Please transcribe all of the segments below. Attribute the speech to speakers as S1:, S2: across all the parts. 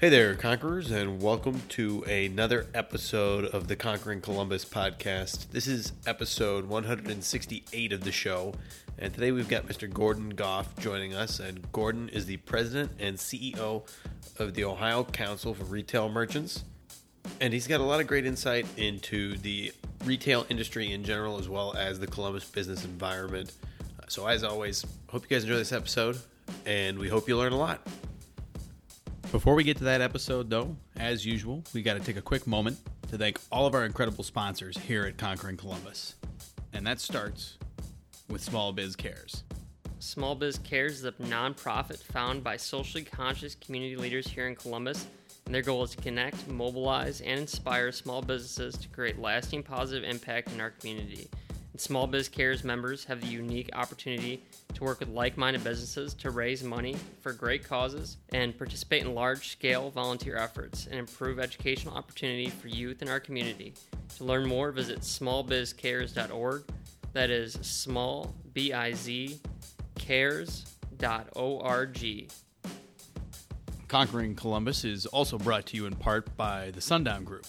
S1: Hey there, Conquerors, and welcome to another episode of the Conquering Columbus podcast. This is episode 168 of the show, and today we've got Mr. Gordon Goff joining us. And Gordon is the president and CEO of the Ohio Council for Retail Merchants. And he's got a lot of great insight into the retail industry in general, as well as the Columbus business environment. So, as always, hope you guys enjoy this episode, and we hope you learn a lot. Before we get to that episode, though, as usual, we got to take a quick moment to thank all of our incredible sponsors here at Conquering Columbus. And that starts with Small Biz Cares.
S2: Small Biz Cares is a nonprofit founded by socially conscious community leaders here in Columbus, and their goal is to connect, mobilize, and inspire small businesses to create lasting positive impact in our community. Small Biz Cares members have the unique opportunity to work with like minded businesses to raise money for great causes and participate in large scale volunteer efforts and improve educational opportunity for youth in our community. To learn more, visit smallbizcares.org. That is small, B I Z, cares.org.
S1: Conquering Columbus is also brought to you in part by the Sundown Group.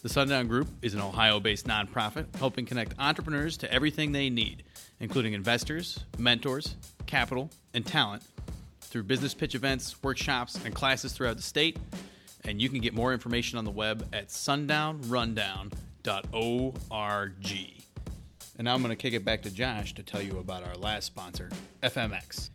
S1: The Sundown Group is an Ohio based nonprofit helping connect entrepreneurs to everything they need, including investors, mentors, capital, and talent through business pitch events, workshops, and classes throughout the state. And you can get more information on the web at sundownrundown.org. And now I'm going to kick it back to Josh to tell you about our last sponsor, FMX.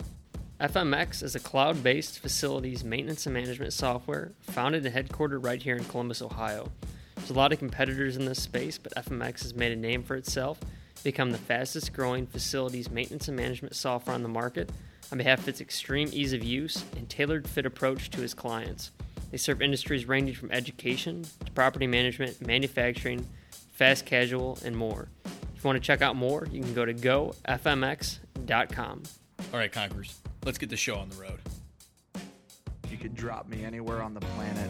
S2: FMX is a cloud based facilities maintenance and management software founded and headquartered right here in Columbus, Ohio. There's a lot of competitors in this space, but FMX has made a name for itself, become the fastest growing facilities maintenance and management software on the market on behalf of its extreme ease of use and tailored fit approach to its clients. They serve industries ranging from education to property management, manufacturing, fast casual, and more. If you want to check out more, you can go to gofmx.com.
S1: All right, Conquerors, let's get the show on the road.
S3: You could drop me anywhere on the planet,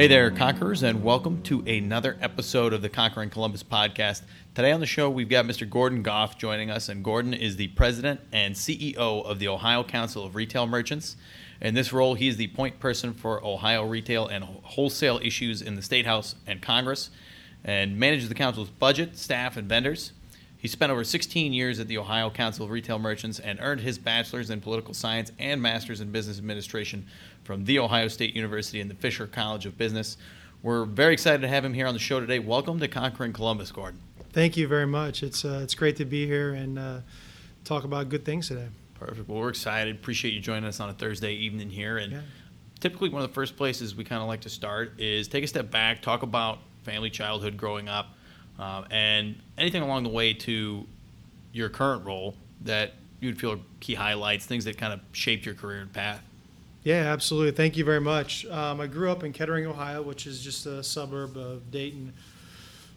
S1: Hey there, Conquerors, and welcome to another episode of the Conquering Columbus podcast. Today on the show, we've got Mr. Gordon Goff joining us, and Gordon is the president and CEO of the Ohio Council of Retail Merchants. In this role, he is the point person for Ohio retail and wholesale issues in the State House and Congress, and manages the council's budget, staff, and vendors. He spent over 16 years at the Ohio Council of Retail Merchants and earned his bachelor's in political science and master's in business administration from The Ohio State University and the Fisher College of Business. We're very excited to have him here on the show today. Welcome to Conquering Columbus, Gordon.
S4: Thank you very much. It's uh, it's great to be here and uh, talk about good things today.
S1: Perfect. Well, we're excited. Appreciate you joining us on a Thursday evening here. And
S4: Yeah.
S1: typically, one of the first places we kind of like to start is take a step back, talk about family, childhood, growing up, um, and anything along the way to your current role that you'd feel are key highlights, things that kind of shaped your career and path.
S4: Yeah, absolutely. Thank you very much. Um, I grew up in Kettering, Ohio, which is just a suburb of Dayton,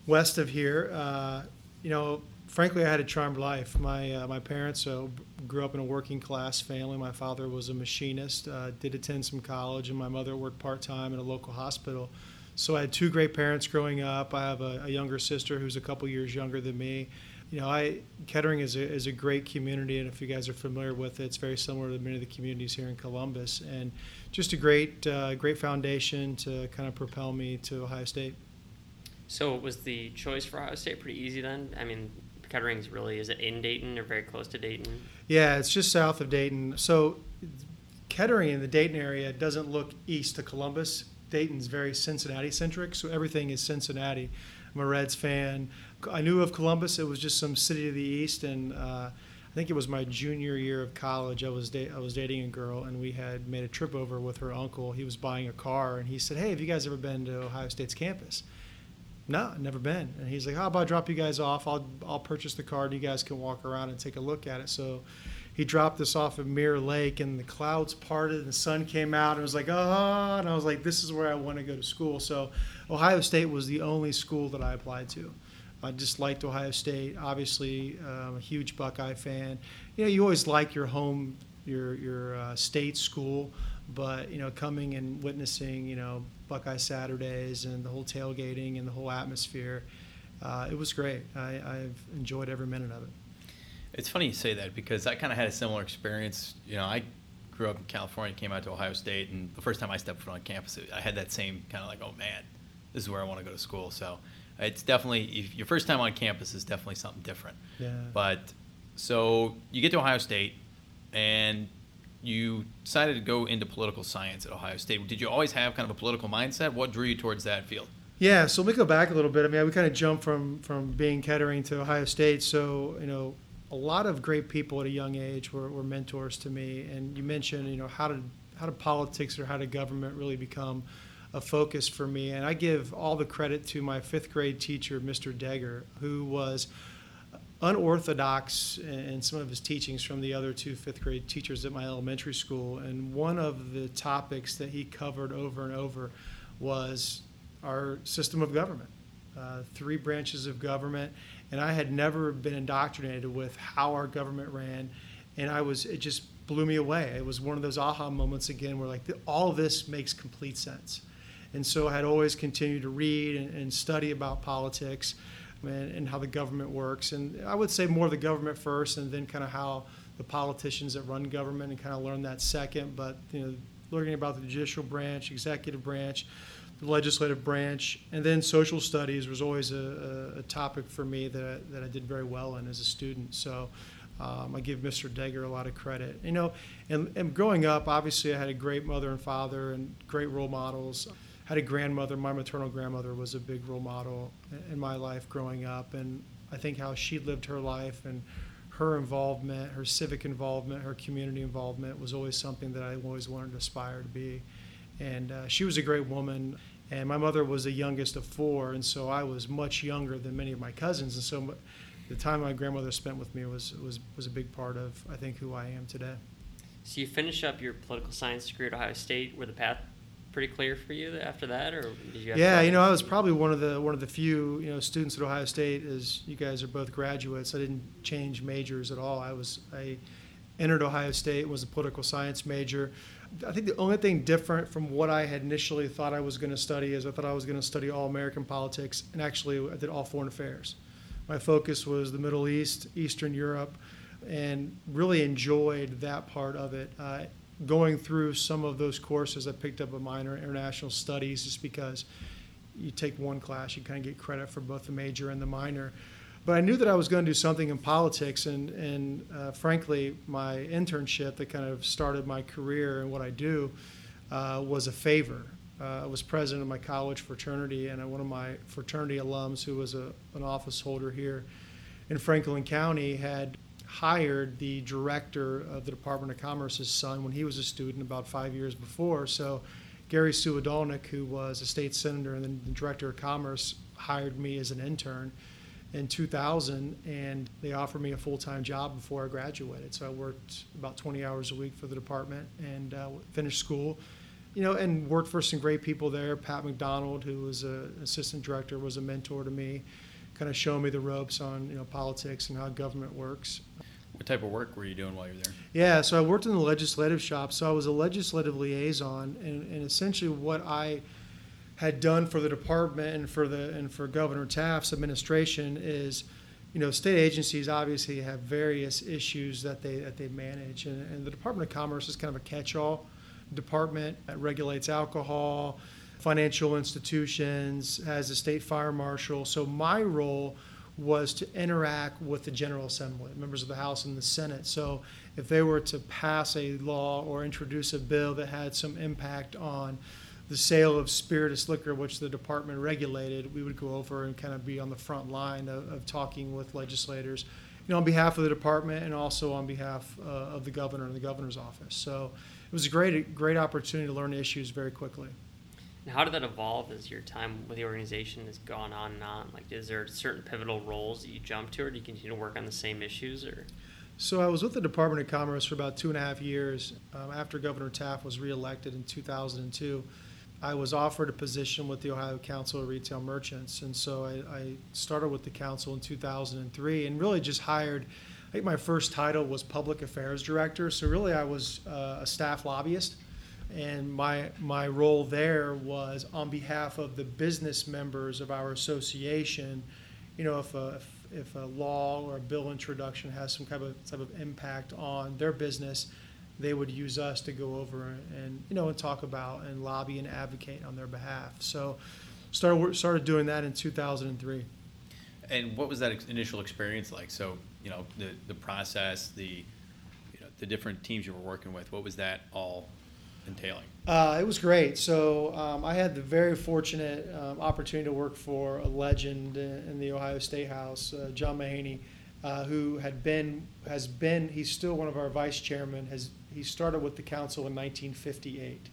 S4: west of here. Uh, you know, frankly, I had a charmed life. My uh, my parents uh, grew up in a working class family. My father was a machinist, uh, did attend some college, and my mother worked part time in a local hospital. So I had two great parents growing up. I have a, a younger sister who's a couple years younger than me. You know, I Kettering is a, is a great community, and if you guys are familiar with it, it's very similar to many of the communities here in Columbus, and just a great uh, great foundation to kind of propel me to Ohio State.
S2: So, was the choice for Ohio State pretty easy then? I mean, Kettering's really, is it in Dayton or very close to Dayton?
S4: Yeah, it's just south of Dayton. So Kettering in the Dayton area doesn't look east to Columbus. Dayton's very Cincinnati centric, so everything is Cincinnati. I'm a Reds fan. I knew of Columbus; it was just some city to the east, and uh, I think it was my junior year of college. I was da- I was dating a girl, and we had made a trip over with her uncle. He was buying a car, and he said, "Hey, have you guys ever been to Ohio State's campus?" No, never been. And he's like, "How about I drop you guys off? I'll I'll purchase the car, and you guys can walk around and take a look at it." So he dropped us off at Mirror Lake, and the clouds parted, and the sun came out, and it was like, "Oh!" And I was like, "This is where I want to go to school." So Ohio State was the only school that I applied to. I just liked Ohio State. Obviously, I'm a huge Buckeye fan. You know, you always like your home, your your uh, state school, but you know, coming and witnessing, you know, Buckeye Saturdays and the whole tailgating and the whole atmosphere, uh, it was great. I, I've enjoyed every minute of it.
S1: It's funny you say that because I kind of had a similar experience. You know, I grew up in California, came out to Ohio State, and the first time I stepped foot on campus, I had that same kind of like, oh man, this is where I want to go to school. So it's definitely if your first time on campus is definitely something different.
S4: Yeah.
S1: But so you get to Ohio State, and you decided to go into political science at Ohio State. Did you always have kind of a political mindset? What drew you towards that field?
S4: Yeah, so let me go back a little bit. I mean, we kind of jumped from from being Kettering to Ohio State. So you know, a lot of great people at a young age were, were mentors to me. And you mentioned, you know, how did how did politics or how did government really become a focus for me? And I give all the credit to my fifth grade teacher, Mr. Degger, who was unorthodox in some of his teachings from the other two fifth grade teachers at my elementary school. And one of the topics that he covered over and over was our system of government, uh, three branches of government. And I had never been indoctrinated with how our government ran. And I was, it just blew me away. It was one of those aha moments again where like all of this makes complete sense. And so I had always continued to read and, and study about politics and, and, how the government works. And I would say more of the government first, and then kind of how the politicians that run government, and kind of learn that second. But you know, learning about the judicial branch, executive branch, the legislative branch, and then social studies was always a, a, a topic for me that I, that I did very well in as a student. So. Um, I give Mr. Degger a lot of credit. You know, and, and growing up, obviously, I had a great mother and father and great role models had a grandmother. My maternal grandmother was a big role model in my life growing up, and I think how she lived her life and her involvement, her civic involvement, her community involvement was always something that I always wanted to aspire to be. And uh, she was a great woman. And my mother was the youngest of four, and so I was much younger than many of my cousins. And so the time my grandmother spent with me was, was, was a big part of, I think, who I am today.
S2: So you finish up your political science degree at Ohio State, where the path pretty clear for you after that, or did you?
S4: yeah, you know, I was probably one of the one of the few you know students at Ohio State. As you guys are both graduates, I didn't change majors at all. I was I entered Ohio State was a political science major. I think the only thing different from what I had initially thought I was going to study is I thought I was going to study all American politics, and actually I did all foreign affairs. My focus was the Middle East, Eastern Europe, and really enjoyed that part of it. Uh, going through some of those courses, I picked up a minor in international studies just because you take one class, you kind of get credit for both the major and the minor. But I knew that I was going to do something in politics, and, and uh, frankly, my internship that kind of started my career and what I do uh, was a favor. Uh, I was president of my college fraternity, and one of my fraternity alums, who was a, an office holder here in Franklin County, had hired the director of the Department of Commerce's son when he was a student about five years before. So Gary Suhadolnik, who was a state senator and then the director of commerce, hired me as an intern in 2000, and they offered me a full-time job before I graduated. So I worked about 20 hours a week for the department and uh, finished school. You know, and worked for some great people there. Pat McDonald, who was an assistant director, was a mentor to me kind of showing me the ropes on you know politics and how government works.
S1: What type of work were you doing while you were there?
S4: Yeah, so I worked in the legislative shop. So I was a legislative liaison, and, and essentially what I had done for the department and for the and for Governor Taft's administration is, you know, state agencies obviously have various issues that they that they manage, and, and the Department of Commerce is kind of a catch-all department that regulates alcohol, financial institutions, has a state fire marshal. So my role was to interact with the General Assembly, members of the House and the Senate. So if they were to pass a law or introduce a bill that had some impact on the sale of spirituous liquor, which the department regulated, we would go over and kind of be on the front line of, of talking with legislators you know, on behalf of the department and also on behalf uh, of the governor and the governor's office. So it was a great, great opportunity to learn issues very quickly.
S2: And how did that evolve as your time with the organization has gone on and on? Like, is there certain pivotal roles that you jump to, or do you continue to work on the same issues, or?
S4: So I was with the Department of Commerce for about two and a half years um, after Governor Taft was reelected in 2002. I was offered a position with the Ohio Council of Retail Merchants, and so I, I started with the council in 2003 and really just hired. I think my first title was Public Affairs Director, so really I was uh, a staff lobbyist, and my my role there was on behalf of the business members of our association. You know, if a, if, if a law or a bill introduction has some kind of type of impact on their business, they would use us to go over and you know and talk about and lobby and advocate on their behalf. So started started doing that in 2003.
S1: And what was that ex- initial experience like? So you know the the process, the you know the different teams you were working with. What was that all entailing?
S4: Uh, it was great. So um, I had the very fortunate um, opportunity to work for a legend in the Ohio State House, uh, John Mahaney, uh, who had been has been he's still one of our vice chairmen. Has he started with the council in 1958.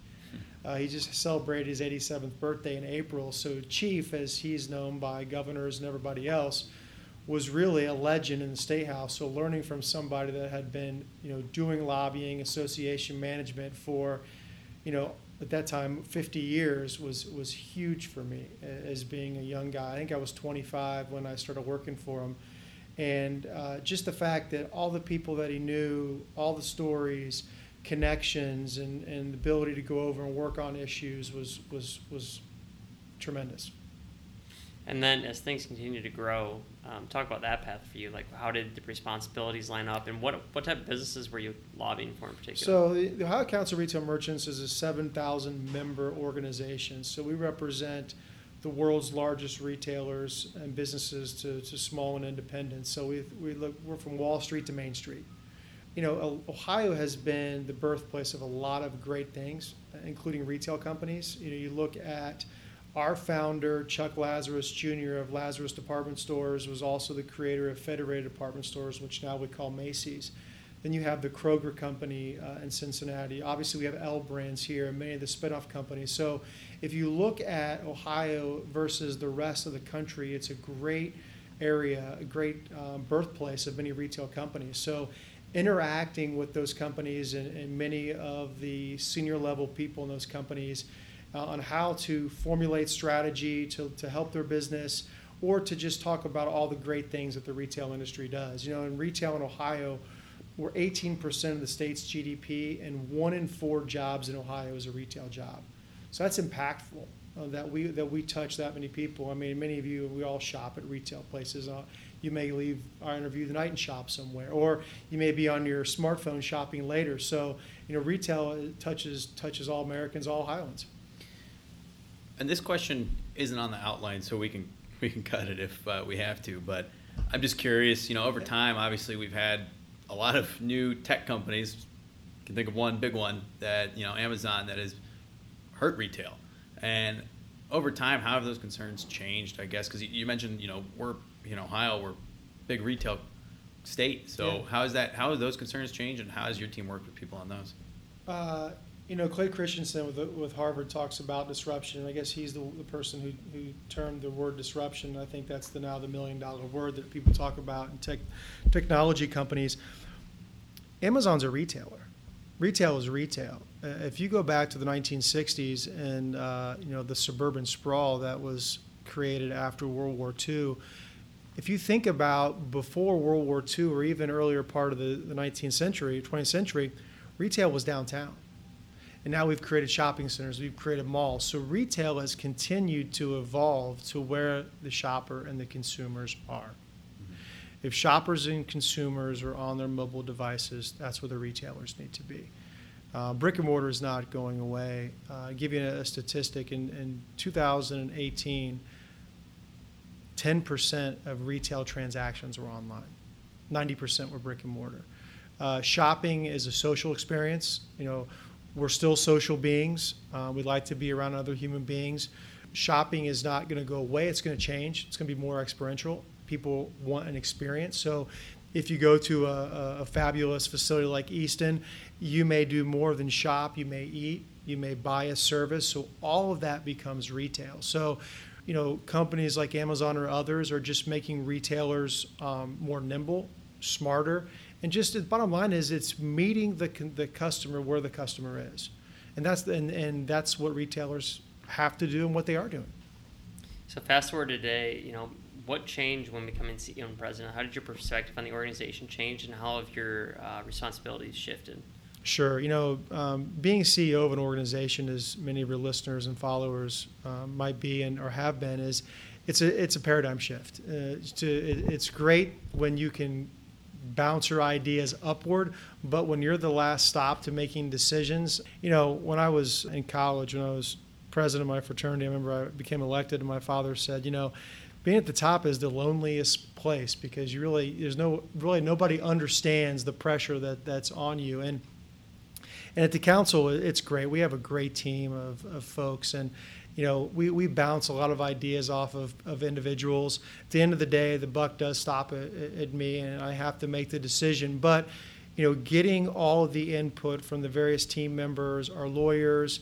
S4: Uh, he just celebrated his 87th birthday in April. So Chief, as he's known by governors and everybody else, was really a legend in the state house. So learning from somebody that had been, you know, doing lobbying, association management for, you know, at that time 50 years was was huge for me as being a young guy. I think I was 25 when I started working for him, and uh, just the fact that all the people that he knew, all the stories, connections, and, and the ability to go over and work on issues was was was tremendous.
S2: And then as things continue to grow, um, talk about that path for you. Like, how did the responsibilities line up, and what what type of businesses were you lobbying for in particular?
S4: So the, the Ohio Council of Retail Merchants is a 7,000 member organization. So we represent the world's largest retailers and businesses to, to small and independents. So we, we look, we're from Wall Street to Main Street. You know, Ohio has been the birthplace of a lot of great things, including retail companies. You know, you look at our founder, Chuck Lazarus Jr. of Lazarus Department Stores, was also the creator of Federated Department Stores, which now we call Macy's. Then you have the Kroger Company uh, in Cincinnati. Obviously, we have L Brands here and many of the spinoff companies. So, if you look at Ohio versus the rest of the country, it's a great area, a great um, birthplace of many retail companies. So, interacting with those companies and, and many of the senior level people in those companies uh, on how to formulate strategy to, to help their business or to just talk about all the great things that the retail industry does. You know, in retail in Ohio, we're 18% of the state's GDP, and one in four jobs in Ohio is a retail job. So that's impactful uh, that we that we touch that many people. I mean, many of you, we all shop at retail places. Uh, you may leave our interview tonight and shop somewhere, or you may be on your smartphone shopping later. So, you know, retail touches touches all Americans, all Ohioans.
S1: And this question isn't on the outline, so we can we can cut it if uh, we have to. But I'm just curious. You know, over time, obviously, we've had a lot of new tech companies. You can think of one big one that you know Amazon that has hurt retail, and over time, how have those concerns changed? I guess because you mentioned you know we're you know Ohio we're big retail state, so yeah. how is that? How have those concerns changed, and how has your team worked with people on those?
S4: Uh, you know, Clay Christensen with, with Harvard talks about disruption. I guess he's the, the person who, who termed the word disruption. I think that's the now the million dollar word that people talk about in tech, technology companies. Amazon's a retailer. Retail is retail. Uh, if you go back to the 1960s and uh, you know the suburban sprawl that was created after World War II, if you think about before World War II or even earlier part of the, the 19th century, 20th century, retail was downtown and now we've created shopping centers, we've created malls. So retail has continued to evolve to where the shopper and the consumers are. Mm-hmm. If shoppers and consumers are on their mobile devices, that's where the retailers need to be. Uh, brick and mortar is not going away. Uh, give you a, statistic in, in 2018, 10% of retail transactions were online, 90% were brick and mortar. Uh, shopping is a social experience. You know, we're still social beings. Uh, we like to be around other human beings. Shopping is not going to go away. It's going to change. It's going to be more experiential. People want an experience. So if you go to a, a, fabulous facility like Easton, you may do more than shop. You may eat. You may buy a service. So all of that becomes retail. So, you know, companies like Amazon or others are just making retailers um, more nimble, smarter, and just the bottom line is it's meeting the the customer where the customer is, and that's and, and that's what retailers have to do and what they are doing.
S2: So fast forward today, you know, what changed when becoming CEO and president? How did your perspective on the organization change, and how have your uh, responsibilities shifted?
S4: Sure. You know, um, being CEO of an organization, as many of your listeners and followers um, might be and or have been, is it's a it's a paradigm shift. Uh, to, it, it's great when you can bounce your ideas upward, but when you're the last stop to making decisions, you know, when I was in college, when I was president of my fraternity, I remember I became elected, and my father said, you know, being at the top is the loneliest place because you really there's no really nobody understands the pressure that that's on you. And and at the council it's great. We have a great team of, of folks. And you know we, we bounce a lot of ideas off of, of individuals. At the end of the day the buck does stop at, at me and i have to make the decision. But you know getting all of the input from the various team members our lawyers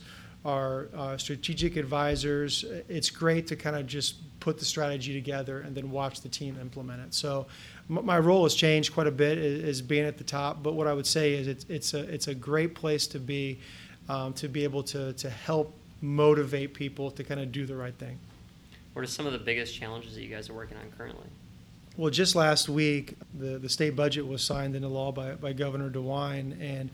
S4: our uh, strategic advisors it's great to kind of just put the strategy together and then watch the team implement it. So my role has changed quite a bit as being at the top, but what I would say is it's, it's, a, it's a great place to be um, to be able to, to help motivate people to kind of do the right thing.
S2: What are some of the biggest challenges that you guys are working on currently?
S4: Well, just last week, the, the state budget was signed into law by, by Governor DeWine. And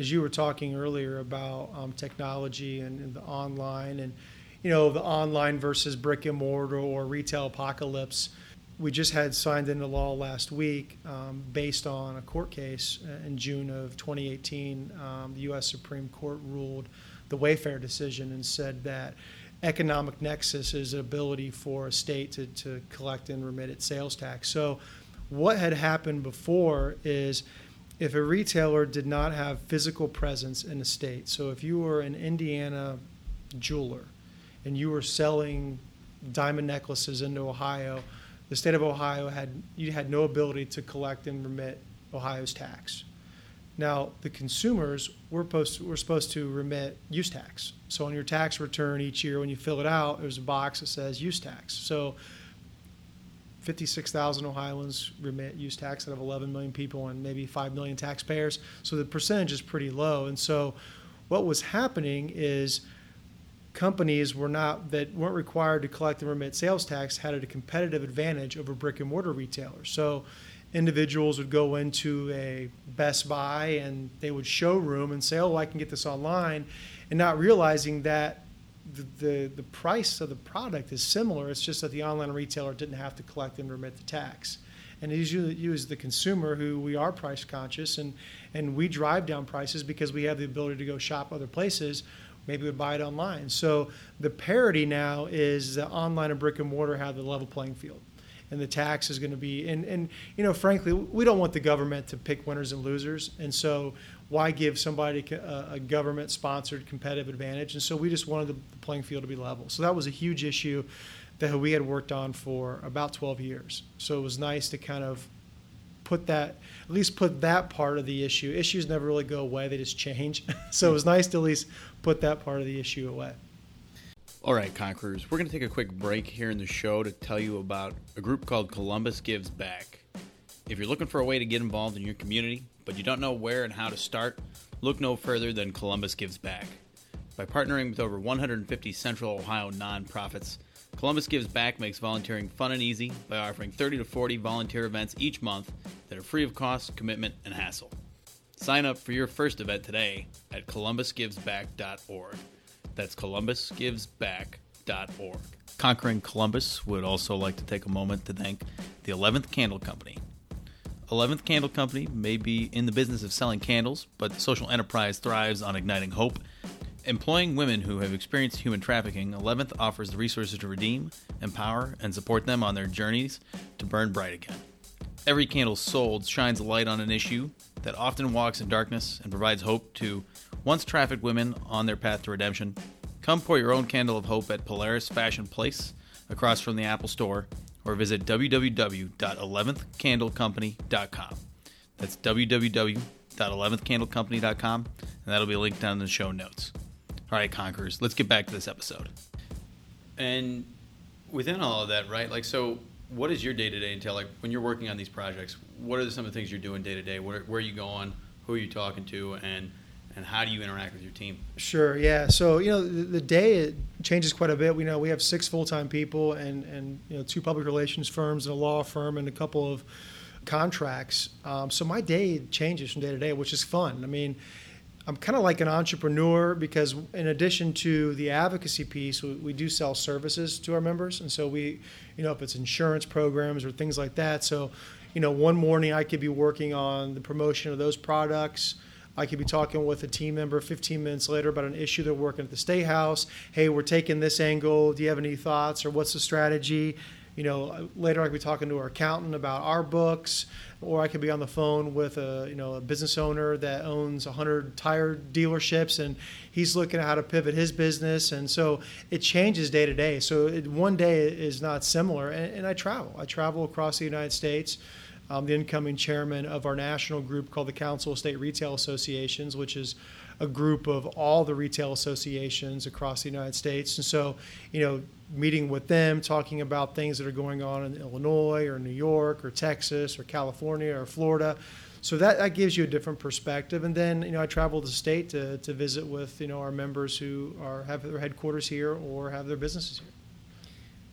S4: as you were talking earlier about um, technology and, and the online and you know, the online versus brick and mortar or retail apocalypse. We just had signed into law last week um, based on a court case uh, in June of 2018. Um, the U.S. Supreme Court ruled the Wayfair decision and said that economic nexus is an ability for a state to, to collect and remit its sales tax. So, what had happened before is if a retailer did not have physical presence in a state, so if you were an Indiana jeweler and you were selling diamond necklaces into Ohio, the state of Ohio had you had no ability to collect and remit Ohio's tax. Now the consumers were supposed to, were supposed to remit use tax. So on your tax return each year, when you fill it out, there's a box that says use tax. So 56,000 Ohioans remit use tax out of 11 million people and maybe 5 million taxpayers. So the percentage is pretty low. And so what was happening is companies were not that weren't required to collect and remit sales tax had a competitive advantage over brick and mortar retailers. So individuals would go into a Best Buy and they would showroom and say, "Oh, I can get this online," and not realizing that the, the, the price of the product is similar. It's just that the online retailer didn't have to collect and remit the tax. And usually you as the consumer who we are price conscious and, and we drive down prices because we have the ability to go shop other places maybe would buy it online. So the parity now is that online and brick and mortar have the level playing field. And the tax is going to be, and, and you know, frankly, we don't want the government to pick winners and losers. And so, why give somebody a, a government sponsored competitive advantage? And so, we just wanted the playing field to be level. So, that was a huge issue that we had worked on for about 12 years. So, it was nice to kind of put that at least put that part of the issue. Issues never really go away; they just change. so it was nice to at least put that part of the issue away.
S1: All right, Conquerors, we're going to take a quick break here in the show to tell you about a group called Columbus Gives Back. If you're looking for a way to get involved in your community, but you don't know where and how to start, look no further than Columbus Gives Back. By partnering with over 150 Central Ohio nonprofits, Columbus Gives Back makes volunteering fun and easy by offering 30 to 40 volunteer events each month that are free of cost, commitment, and hassle. Sign up for your first event today at columbusgivesback.org. That's columbusgivesback.org. Conquering Columbus would also like to take a moment to thank the 11th Candle Company. 11th Candle Company may be in the business of selling candles, but the social enterprise thrives on igniting hope. Employing women who have experienced human trafficking, 11th offers the resources to redeem, empower, and support them on their journeys to burn bright again. Every candle sold shines a light on an issue that often walks in darkness and provides hope to once trafficked women on their path to redemption. Come pour your own candle of hope at Polaris Fashion Place, across from the Apple Store, or visit www.11thcandlecompany.com. That's www.11thcandlecompany.com, and that'll be linked down in the show notes. All right, Conquerors, let's get back to this episode. And within all of that, right? Like, so what does your day to day entail? Like, when you're working on these projects, what are some of the things you're doing day to day? Where are you going? Who are you talking to? And and how do you interact with your team?
S4: Sure. Yeah. So you know, the, the day it changes quite a bit. We know we have six full time people and and you know two public relations firms and a law firm and a couple of contracts. Um, so my day changes from day to day, which is fun. I mean. I'm kind of like an entrepreneur because, in addition to the advocacy piece, we, we do sell services to our members, and so we, you know, if it's insurance programs or things like that. So, you know, one morning I could be working on the promotion of those products. I could be talking with a team member 15 minutes later about an issue they're working at the State House. Hey, we're taking this angle. Do you have any thoughts or what's the strategy? You know, uh, later I could be talking to our accountant about our books, or I could be on the phone with a you know a business owner that owns 100 tire dealerships, and he's looking at how to pivot his business, and so it changes day to day. So it, one day is not similar, and, and I travel. I travel across the United States. I'm the incoming chairman of our national group called the Council of State Retail Associations, which is a group of all the retail associations across the United States. And so, you know, meeting with them, talking about things that are going on in Illinois or New York or Texas or California or Florida. So that, that gives you a different perspective. And then, you know, I travel the state to, to visit with, you know, our members who are have their headquarters here or have their businesses here.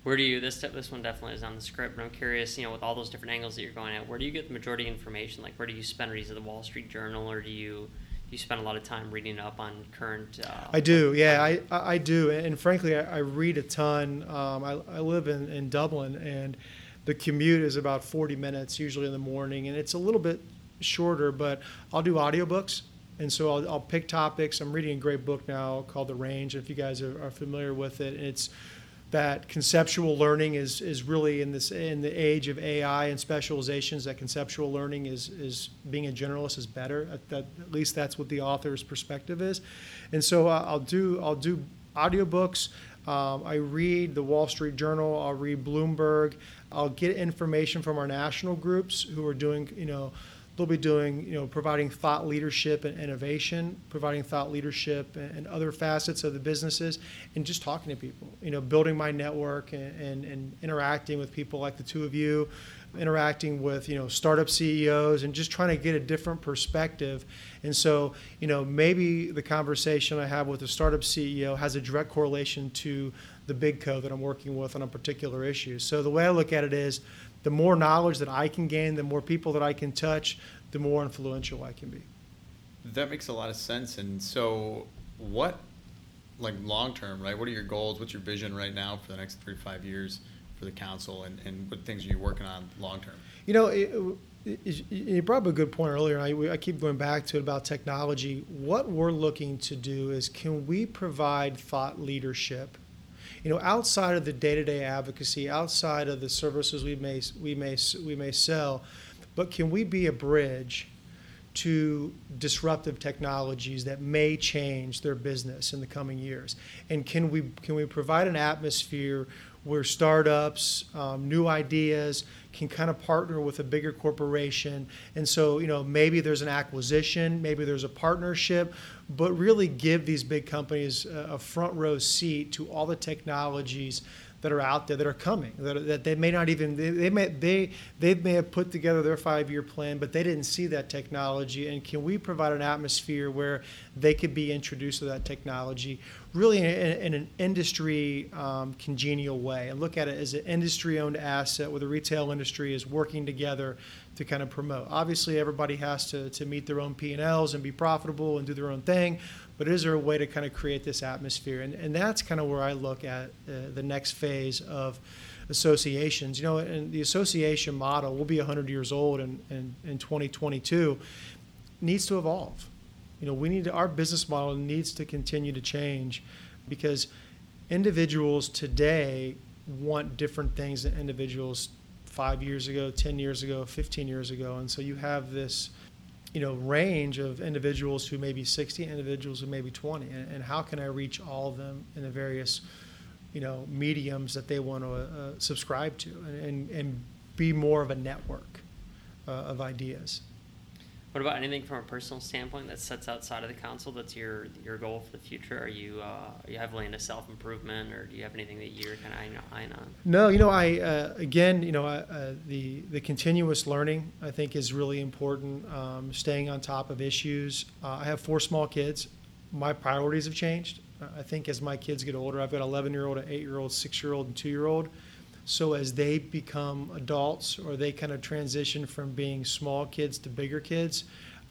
S2: Where do you this this one definitely is on the script, but I'm curious, you know, with all those different angles that you're going at, where do you get the majority of information? Like, where do you spend? Are you at the Wall Street Journal, or do you do you spend a lot of time reading up on current? Uh,
S4: I do, yeah, I, I do, and frankly, I, I read a ton. Um, I, I live in, in Dublin, and the commute is about 40 minutes usually in the morning, and it's a little bit shorter, but I'll do audiobooks. And so I'll, I'll pick topics. I'm reading a great book now called The Range. If you guys are, are familiar with it, and it's that conceptual learning is, is really in this in the age of AI and specializations that conceptual learning is is being a generalist is better. At, that, at least that's what the author's perspective is. And so uh, I'll do I'll do audiobooks. Um, I read the Wall Street Journal. I'll read Bloomberg. I'll get information from our national groups who are doing you know they'll be doing, you know, providing thought leadership and innovation, providing thought leadership and, and, other facets of the businesses, and just talking to people, you know, building my network and, and, and, interacting with people like the two of you, interacting with, you know, startup CEOs and just trying to get a different perspective. And so, you know, maybe the conversation I have with a startup CEO has a direct correlation to the big co that I'm working with on a particular issue. So the way I look at it is, the more knowledge that I can gain, the more people that I can touch, the more influential I can be.
S1: That makes a lot of sense. And so, what, like long term, right? What are your goals? What's your vision right now for the next three to five years for the council, and, and what things are you working on long term?
S4: You know, it, it, you brought up a good point earlier, and I, I keep going back to it about technology. What we're looking to do is can we provide thought leadership you know, outside of the day-to-day advocacy, outside of the services we may we may we may sell, but can we be a bridge to disruptive technologies that may change their business in the coming years? And can we can we provide an atmosphere where startups, um, new ideas can kind of partner with a bigger corporation. And so, you know, maybe there's an acquisition, maybe there's a partnership, but really give these big companies a front row seat to all the technologies that are out there that are coming that, that they may not even they, they may they they may have put together their five year plan but they didn't see that technology. And can we provide an atmosphere where they could be introduced to that technology really in, in an industry um, congenial way? And look at it as an industry owned asset where the retail industry is working together to kind of promote. Obviously everybody has to, to meet their own p&l's and be profitable and do their own thing but is there a way to kind of create this atmosphere? And, and that's kind of where I look at uh, the next phase of associations. You know, and the association model will be 100 years old in, in, in 2022, needs to evolve. You know, we need to, our business model needs to continue to change because individuals today want different things than individuals five years ago, 10 years ago, 15 years ago. And so you have this you know range of individuals who may be 60 individuals who may be 20 and, and, how can i reach all of them in the various you know, mediums that they want to uh, subscribe to and, and, and be more of a network uh, of ideas.
S2: What about anything from a personal standpoint that sets outside of the council? That's your your goal for the future. Are you uh, you heavily into self improvement, or do you have anything that you're kind of eyeing on?
S4: No, you know, I uh, again, you know, uh, the the continuous learning I think is really important. Um, staying on top of issues. Uh, I have four small kids. My priorities have changed. I think as my kids get older, I've got an 11 year old, an 8 year old, 6 year old, and 2 year old. So as they become adults or they kind of transition from being small kids to bigger kids,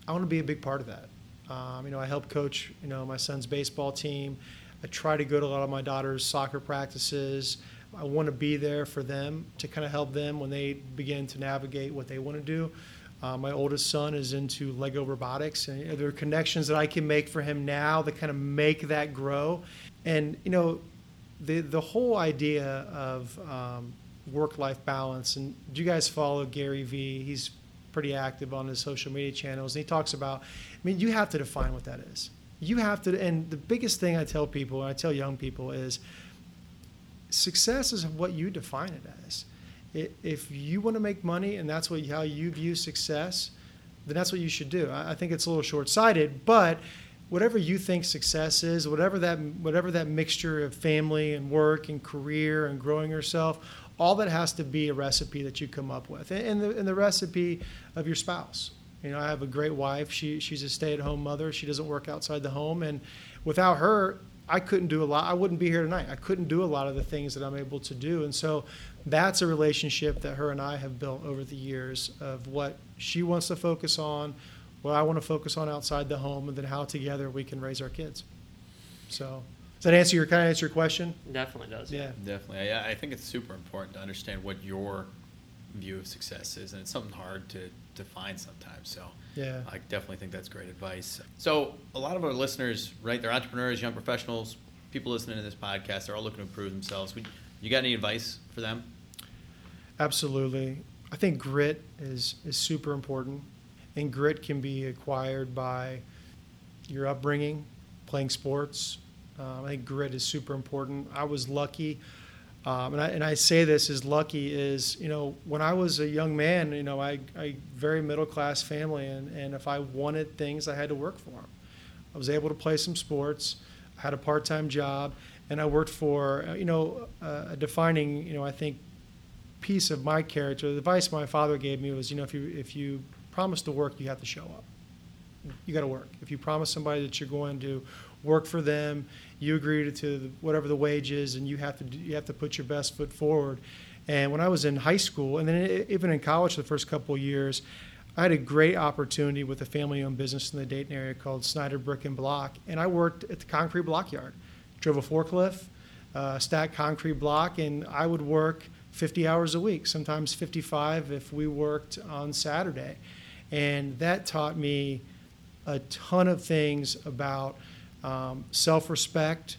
S4: I want to be a big part of that. Um, you know, I help coach, you know, my son's baseball team. I try to go to a lot of my daughter's soccer practices. I want to be there for them to kind of help them when they begin to navigate what they want to do. Uh, my oldest son is into Lego robotics, and you know, there are connections that I can make for him now that kind of make that grow. And you know, the the whole idea of um, work-life balance. And do you guys follow Gary Vee? He's pretty active on his social media channels, and he talks about. I mean, you have to define what that is. You have to, and the biggest thing I tell people, and I tell young people, is success is what you define it as. If you want to make money and that's what how you view success, then that's what you should do. I think it's a little short-sighted, but whatever you think success is, whatever that whatever that mixture of family and work and career and growing yourself, all that has to be a recipe that you come up with, and the and the recipe of your spouse. You know, I have a great wife. She she's a stay-at-home mother. She doesn't work outside the home, and without her, I couldn't do a lot. I wouldn't be here tonight. I couldn't do a lot of the things that I'm able to do, and so that's a relationship that her and I have built over the years of what she wants to focus on, what I want to focus on outside the home, and then how together we can raise our kids. So, does that answer your kind of answer your question?
S2: Definitely does.
S4: Yeah,
S1: definitely. I, I think it's super important to understand what your view of success is, and it's something hard to define sometimes. So,
S4: yeah,
S1: I definitely think that's great advice. So, a lot of our listeners, right? They're entrepreneurs, young professionals, people listening to this podcast. They're all looking to improve themselves. You got any advice for them?
S4: Absolutely. I think grit is, is super important, and grit can be acquired by your upbringing, playing sports. Um, I think grit is super important. I was lucky, um, and, I, and I say this as lucky is, you know, when I was a young man, you know, I, I very middle class family, and, and if I wanted things, I had to work for them. I was able to play some sports, I had a part time job, and I worked for, you know, a defining, you know, I think piece of my character, the advice my father gave me was, you know, if you if you promise to work, you have to show up. You got to work. If you promise somebody that you're going to work for them, you agree to, to whatever the wage is, and you have to you have to put your best foot forward. And when I was in high school, and then even in college, the first couple of years, I had a great opportunity with a family-owned business in the Dayton area called Snyder Brick and Block, and I worked at the concrete block yard. Drove a forklift, uh, stacked concrete block, and I would work 50 hours a week, sometimes 55 if we worked on Saturday. And that taught me a ton of things about um, self respect,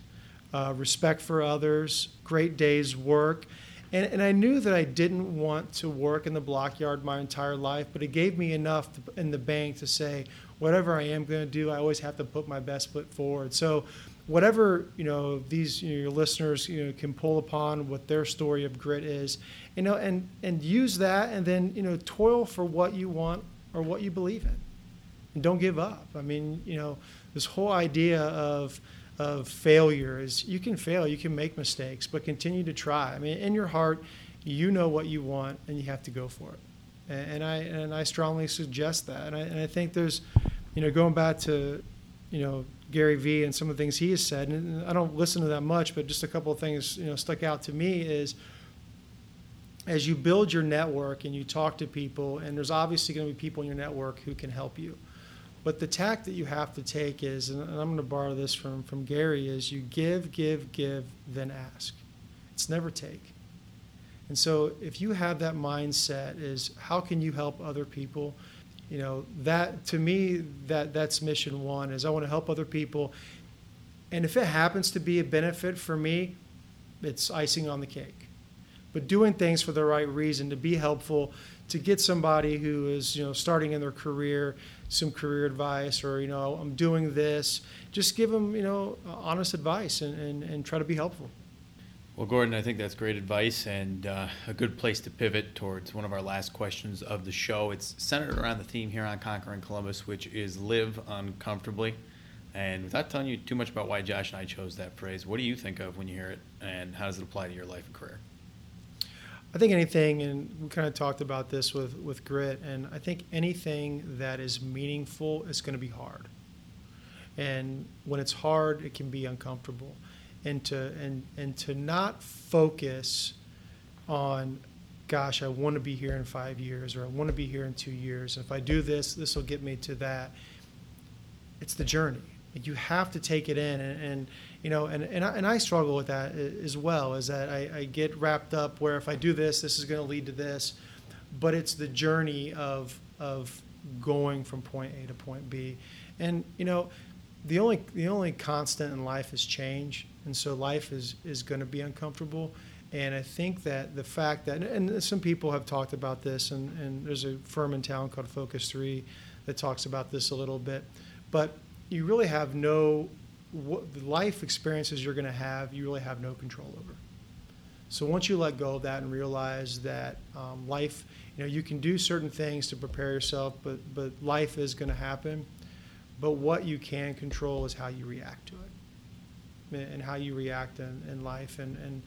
S4: uh, respect for others, great day's work. And, and I knew that I didn't want to work in the block yard my entire life, but it gave me enough in the bank to say, whatever I am going to do, I always have to put my best foot forward. So whatever you know these you know, your listeners you know can pull upon what their story of grit is you know and and use that and then you know toil for what you want or what you believe in. And don't give up. I mean you know this whole idea of of failure is you can fail you can make mistakes but continue to try. I mean in your heart you know what you want and you have to go for it. And, and i and i strongly suggest that. And I, and I think there's you know going back to you know Gary Vee and some of the things he has said, and I don't listen to that much, but just a couple of things you know stuck out to me is as you build your network and you talk to people, and there's obviously going to be people in your network who can help you. But the tack that you have to take is, and I'm going to borrow this from, from Gary, is you give, give, give, then ask. It's never take. And so if you have that mindset is how can you help other people? you know that to me that that's mission one is i want to help other people and if it happens to be a benefit for me it's icing on the cake but doing things for the right reason to be helpful to get somebody who is you know starting in their career some career advice or you know i'm doing this just give them you know honest advice and, and, and try to be helpful
S1: Well, Gordon, I think that's great advice and uh, a good place to pivot towards one of our last questions of the show. It's centered around the theme here on Conquering Columbus, which is live uncomfortably. And without telling you too much about why Josh and I chose that phrase, what do you think of when you hear it, and how does it apply to your life and career?
S4: I think anything, and we kind of talked about this with, with grit, and I think anything that is meaningful is going to be hard. And when it's hard, it can be uncomfortable. And to, and, and to not focus on, gosh, I want to be here in five years, or I want to be here in two years. If I do this, this will get me to that. It's the journey. You have to take it in, and, and you know, and, and, I, and I struggle with that as well, is that I, I get wrapped up where if I do this, this is going to lead to this. But it's the journey of, of going from point A to point B. And, you know, the only, the only constant in life is change. And so life is, is going to be uncomfortable. And I think that the fact that, and some people have talked about this, and, and there's a firm in town called Focus 3 that talks about this a little bit. But you really have no what the life experiences you're going to have, you really have no control over. So once you let go of that and realize that um, life, you know, you can do certain things to prepare yourself, but but life is going to happen. But what you can control is how you react to it, and how you react in, in life. And, and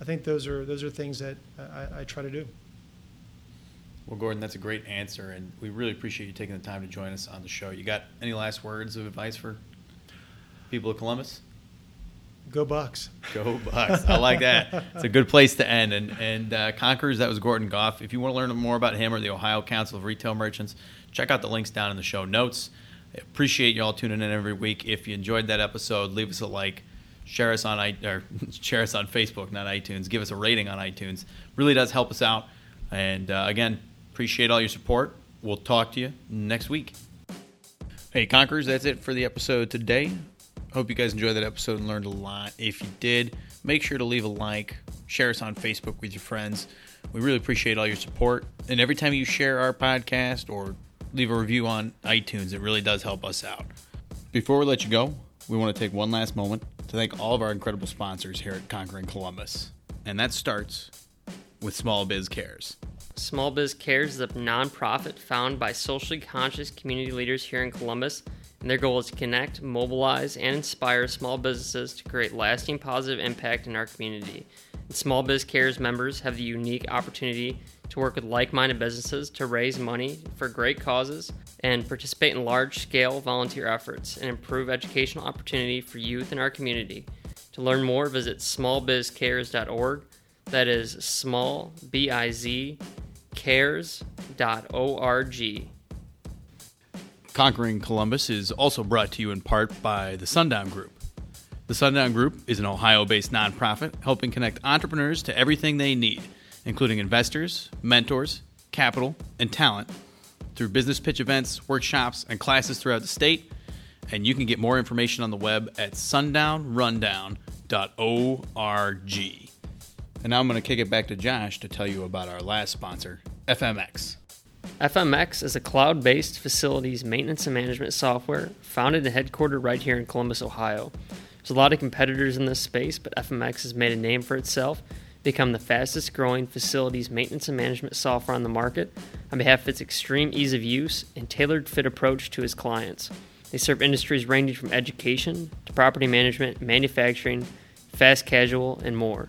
S4: I think those are those are things that I, I try to do.
S1: Well, Gordon, that's a great answer, and we really appreciate you taking the time to join us on the show. You got any last words of advice for people of Columbus?
S4: Go Bucks.
S1: Go Bucks. I like that. It's a good place to end. And and uh, Conquerors, that was Gordon Gough. If you want to learn more about him or the Ohio Council of Retail Merchants, check out the links down in the show notes. I appreciate you all tuning in every week. If you enjoyed that episode, leave us a like, share us on or share us on Facebook, not iTunes. Give us a rating on iTunes. Really does help us out. And uh, again, appreciate all your support. We'll talk to you next week. Hey, Conquerors, that's it for the episode today. Hope you guys enjoyed that episode and learned a lot. If you did, make sure to leave a like, share us on Facebook with your friends. We really appreciate all your support. And every time you share our podcast or leave a review on iTunes, it really does help us out. Before we let you go, we want to take one last moment to thank all of our incredible sponsors here at Conquering Columbus. And that starts with Small Biz Cares.
S2: Small Biz Cares is a nonprofit founded by socially conscious community leaders here in Columbus and their goal is to connect, mobilize, and inspire small businesses to create lasting positive impact in our community. And Small Biz Cares members have the unique opportunity to work with like minded businesses to raise money for great causes and participate in large scale volunteer efforts and improve educational opportunity for youth in our community. To learn more, visit smallbizcares.org. That is small, B I Z, cares.org.
S1: Conquering Columbus is also brought to you in part by the Sundown Group. The Sundown Group is an Ohio based nonprofit helping connect entrepreneurs to everything they need, including investors, mentors, capital, and talent through business pitch events, workshops, and classes throughout the state. And you can get more information on the web at sundownrundown.org. And now I'm going to kick it back to Josh to tell you about our last sponsor, FMX.
S2: FMX is a cloud based facilities maintenance and management software founded and headquartered right here in Columbus, Ohio. There's a lot of competitors in this space, but FMX has made a name for itself, become the fastest growing facilities maintenance and management software on the market on behalf of its extreme ease of use and tailored fit approach to its clients. They serve industries ranging from education to property management, manufacturing, fast casual, and more.